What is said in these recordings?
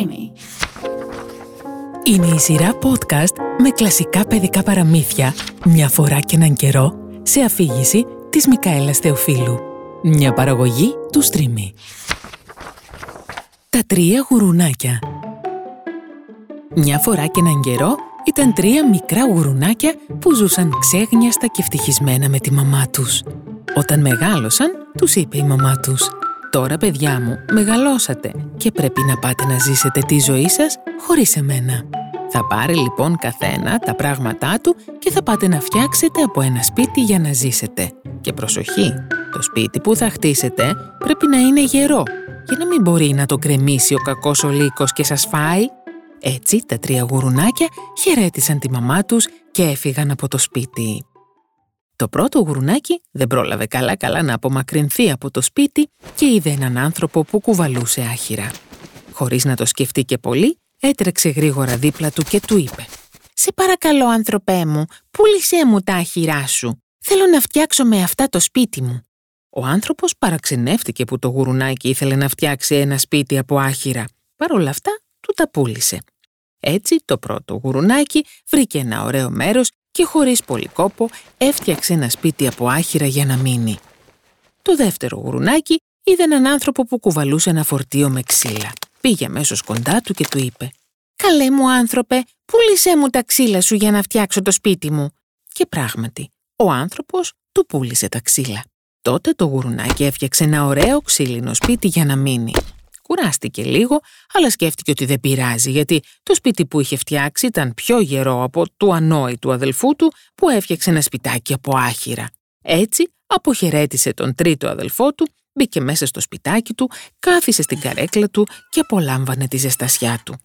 Streamy. Είναι η σειρά podcast με κλασικά παιδικά παραμύθια μια φορά και έναν καιρό σε αφήγηση της Μικαέλας Θεοφίλου. Μια παραγωγή του Streamy. Τα τρία γουρουνάκια Μια φορά και έναν καιρό ήταν τρία μικρά γουρουνάκια που ζούσαν ξέγνιαστα και ευτυχισμένα με τη μαμά τους. Όταν μεγάλωσαν, τους είπε η μαμά τους «Τώρα, παιδιά μου, μεγαλώσατε και πρέπει να πάτε να ζήσετε τη ζωή σας χωρίς εμένα». Θα πάρει λοιπόν καθένα τα πράγματά του και θα πάτε να φτιάξετε από ένα σπίτι για να ζήσετε. Και προσοχή, το σπίτι που θα χτίσετε πρέπει να είναι γερό για να μην μπορεί να το κρεμίσει ο κακός ο λύκος και σας φάει. Έτσι τα τρία γουρουνάκια χαιρέτησαν τη μαμά τους και έφυγαν από το σπίτι. Το πρώτο γουρουνάκι δεν πρόλαβε καλά-καλά να απομακρυνθεί από το σπίτι και είδε έναν άνθρωπο που κουβαλούσε άχυρα. Χωρίς να το σκεφτεί και πολύ, έτρεξε γρήγορα δίπλα του και του είπε «Σε παρακαλώ, άνθρωπέ μου, πούλησέ μου τα άχυρά σου. Θέλω να φτιάξω με αυτά το σπίτι μου». Ο άνθρωπος παραξενεύτηκε που το γουρουνάκι ήθελε να φτιάξει ένα σπίτι από άχυρα. Παρ' όλα αυτά, του τα πούλησε. Έτσι, το πρώτο γουρουνάκι βρήκε ένα ωραίο μέρος και χωρίς πολύ κόπο έφτιαξε ένα σπίτι από άχυρα για να μείνει. Το δεύτερο γουρουνάκι είδε έναν άνθρωπο που κουβαλούσε ένα φορτίο με ξύλα. Πήγε αμέσως κοντά του και του είπε «Καλέ μου άνθρωπε, πούλησέ μου τα ξύλα σου για να φτιάξω το σπίτι μου». Και πράγματι, ο άνθρωπος του πούλησε τα ξύλα. Τότε το γουρουνάκι έφτιαξε ένα ωραίο ξύλινο σπίτι για να μείνει. Κουράστηκε λίγο, αλλά σκέφτηκε ότι δεν πειράζει, γιατί το σπίτι που είχε φτιάξει ήταν πιο γερό από του ανόητου αδελφού του που έφτιαξε ένα σπιτάκι από άχυρα. Έτσι, αποχαιρέτησε τον τρίτο αδελφό του, μπήκε μέσα στο σπιτάκι του, κάθισε στην καρέκλα του και απολάμβανε τη ζεστασιά του.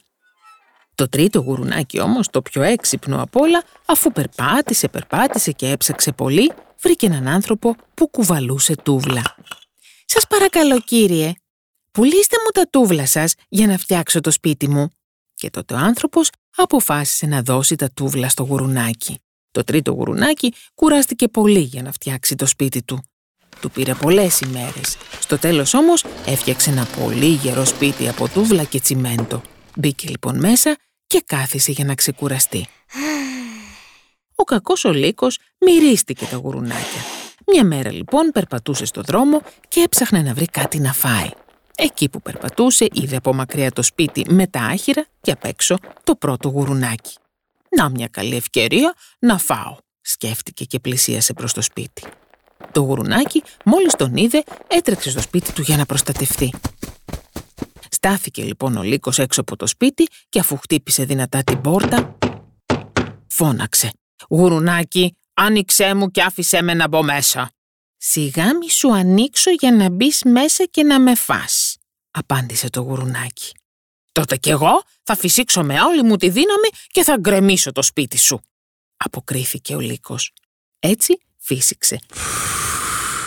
Το τρίτο γουρουνάκι όμως, το πιο έξυπνο απ' όλα, αφού περπάτησε, περπάτησε και έψαξε πολύ, βρήκε έναν άνθρωπο που κουβαλούσε τούβλα. «Σας παρακαλώ κύριε», «Πουλήστε μου τα τούβλα σας για να φτιάξω το σπίτι μου». Και τότε ο άνθρωπος αποφάσισε να δώσει τα τούβλα στο γουρουνάκι. Το τρίτο γουρουνάκι κουράστηκε πολύ για να φτιάξει το σπίτι του. Του πήρε πολλές ημέρες. Στο τέλος όμως έφτιαξε ένα πολύ γερό σπίτι από τούβλα και τσιμέντο. Μπήκε λοιπόν μέσα και κάθισε για να ξεκουραστεί. Ο κακός ο λύκος μυρίστηκε τα γουρουνάκια. Μια μέρα λοιπόν περπατούσε στο δρόμο και έψαχνε να βρει κάτι να φάει. Εκεί που περπατούσε είδε από μακριά το σπίτι με τα άχυρα και απ' έξω το πρώτο γουρουνάκι. «Να μια καλή ευκαιρία να φάω», σκέφτηκε και πλησίασε προς το σπίτι. Το γουρουνάκι μόλις τον είδε έτρεξε στο σπίτι του για να προστατευτεί. Στάθηκε λοιπόν ο λύκος έξω από το σπίτι και αφού χτύπησε δυνατά την πόρτα, φώναξε «Γουρουνάκι, άνοιξέ μου και άφησέ με να μπω μέσα». «Σιγά μη σου ανοίξω για να μπεις μέσα και να με φας», απάντησε το γουρουνάκι. «Τότε κι εγώ θα φυσήξω με όλη μου τη δύναμη και θα γκρεμίσω το σπίτι σου», αποκρίθηκε ο λύκος. Έτσι φύσηξε.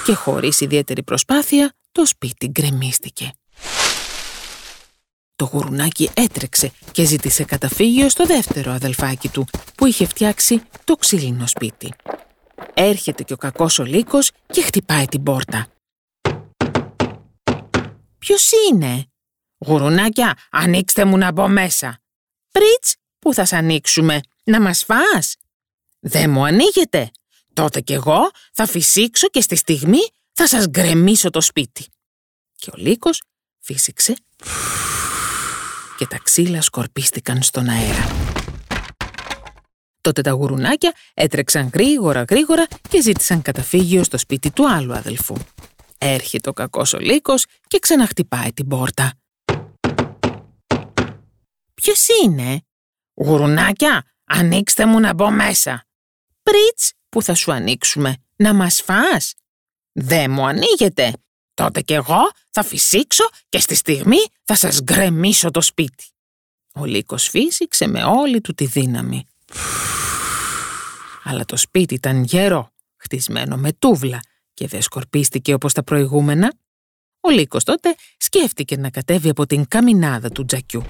Και χωρίς ιδιαίτερη προσπάθεια το σπίτι γκρεμίστηκε. Το γουρουνάκι έτρεξε και ζήτησε καταφύγιο στο δεύτερο αδελφάκι του που είχε φτιάξει το ξύλινο σπίτι. Έρχεται και ο κακός ο λύκος και χτυπάει την πόρτα. «Ποιος είναι» «Γουρουνάκια, ανοίξτε μου να μπω μέσα». «Πριτς, πού θα σ' ανοίξουμε, να μας φας» «Δεν μου ανοίγετε» «Τότε κι εγώ θα φυσήξω και στη στιγμή θα σας γκρεμίσω το σπίτι». Και ο λύκος φύσηξε και τα ξύλα σκορπίστηκαν στον αέρα. Τότε τα γουρουνάκια έτρεξαν γρήγορα γρήγορα και ζήτησαν καταφύγιο στο σπίτι του άλλου αδελφού. Έρχεται ο κακός ο λύκος και ξαναχτυπάει την πόρτα. «Ποιος είναι» «Γουρουνάκια, ανοίξτε μου να μπω μέσα». «Πριτς, που θα σου ανοίξουμε, να μας φας». «Δεν μου ανοίγετε». «Τότε κι εγώ θα φυσήξω και στη στιγμή θα σας γκρεμίσω το σπίτι». Ο λύκος φύσηξε με όλη του τη δύναμη αλλά το σπίτι ήταν γερό, χτισμένο με τούβλα και δεν σκορπίστηκε όπως τα προηγούμενα. Ο Λύκος τότε σκέφτηκε να κατέβει από την καμινάδα του τζακιού.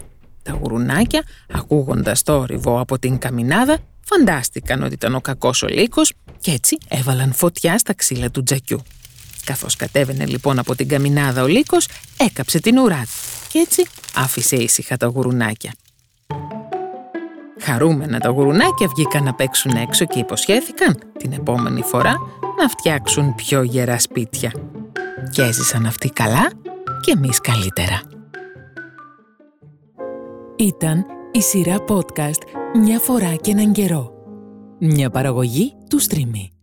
Τα γουρουνάκια, ακούγοντας το όρυβο από την καμινάδα, φαντάστηκαν ότι ήταν ο κακός ο Λύκος και έτσι έβαλαν φωτιά στα ξύλα του τζακιού. Καθώς κατέβαινε λοιπόν από την καμινάδα ο Λύκος, έκαψε την ουρά του. και έτσι άφησε ήσυχα τα γουρουνάκια. Χαρούμενα τα γουρουνάκια βγήκαν να παίξουν έξω και υποσχέθηκαν την επόμενη φορά να φτιάξουν πιο γερά σπίτια. Και έζησαν αυτοί καλά και εμείς καλύτερα. Ήταν η σειρά podcast «Μια φορά και έναν καιρό». Μια παραγωγή του Streamy.